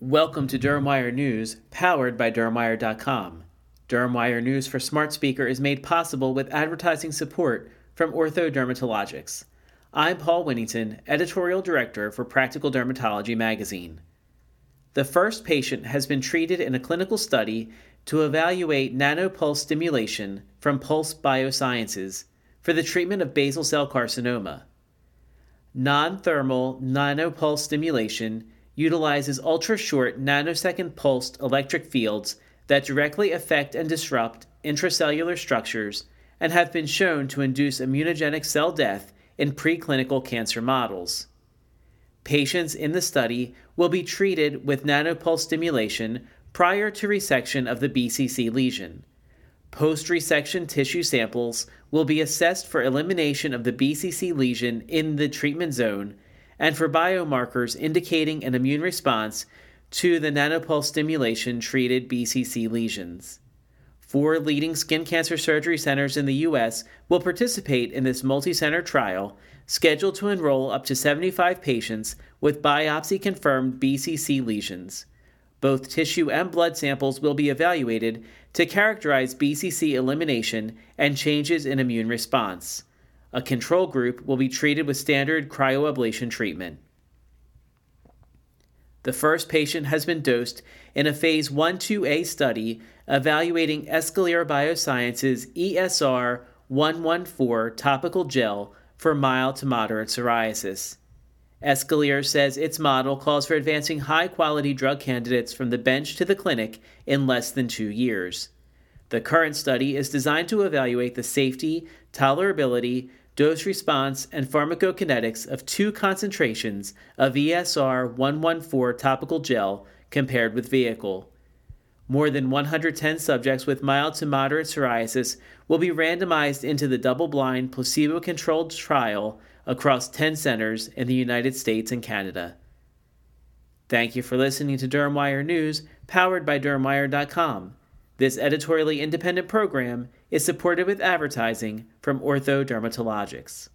Welcome to DermWire News, powered by DermWire.com. DermWire News for Smart Speaker is made possible with advertising support from Ortho Dermatologics. I'm Paul Winnington, Editorial Director for Practical Dermatology magazine. The first patient has been treated in a clinical study to evaluate nanopulse stimulation from Pulse Biosciences for the treatment of basal cell carcinoma. Non thermal nanopulse stimulation utilizes ultra short nanosecond pulsed electric fields that directly affect and disrupt intracellular structures and have been shown to induce immunogenic cell death in preclinical cancer models. Patients in the study will be treated with nanopulse stimulation prior to resection of the BCC lesion. Post resection tissue samples will be assessed for elimination of the BCC lesion in the treatment zone and for biomarkers indicating an immune response to the nanopulse stimulation treated BCC lesions. Four leading skin cancer surgery centers in the U.S. will participate in this multi-center trial, scheduled to enroll up to 75 patients with biopsy confirmed BCC lesions. Both tissue and blood samples will be evaluated to characterize BCC elimination and changes in immune response. A control group will be treated with standard cryoablation treatment. The first patient has been dosed in a phase 1 2A study evaluating Escalier Biosciences ESR 114 topical gel for mild to moderate psoriasis. Escalier says its model calls for advancing high quality drug candidates from the bench to the clinic in less than two years. The current study is designed to evaluate the safety, tolerability, dose response, and pharmacokinetics of two concentrations of ESR 114 topical gel compared with vehicle. More than 110 subjects with mild to moderate psoriasis will be randomized into the double blind, placebo controlled trial across 10 centers in the United States and Canada. Thank you for listening to DermWire News, powered by DermWire.com. This editorially independent program is supported with advertising from Ortho Dermatologics.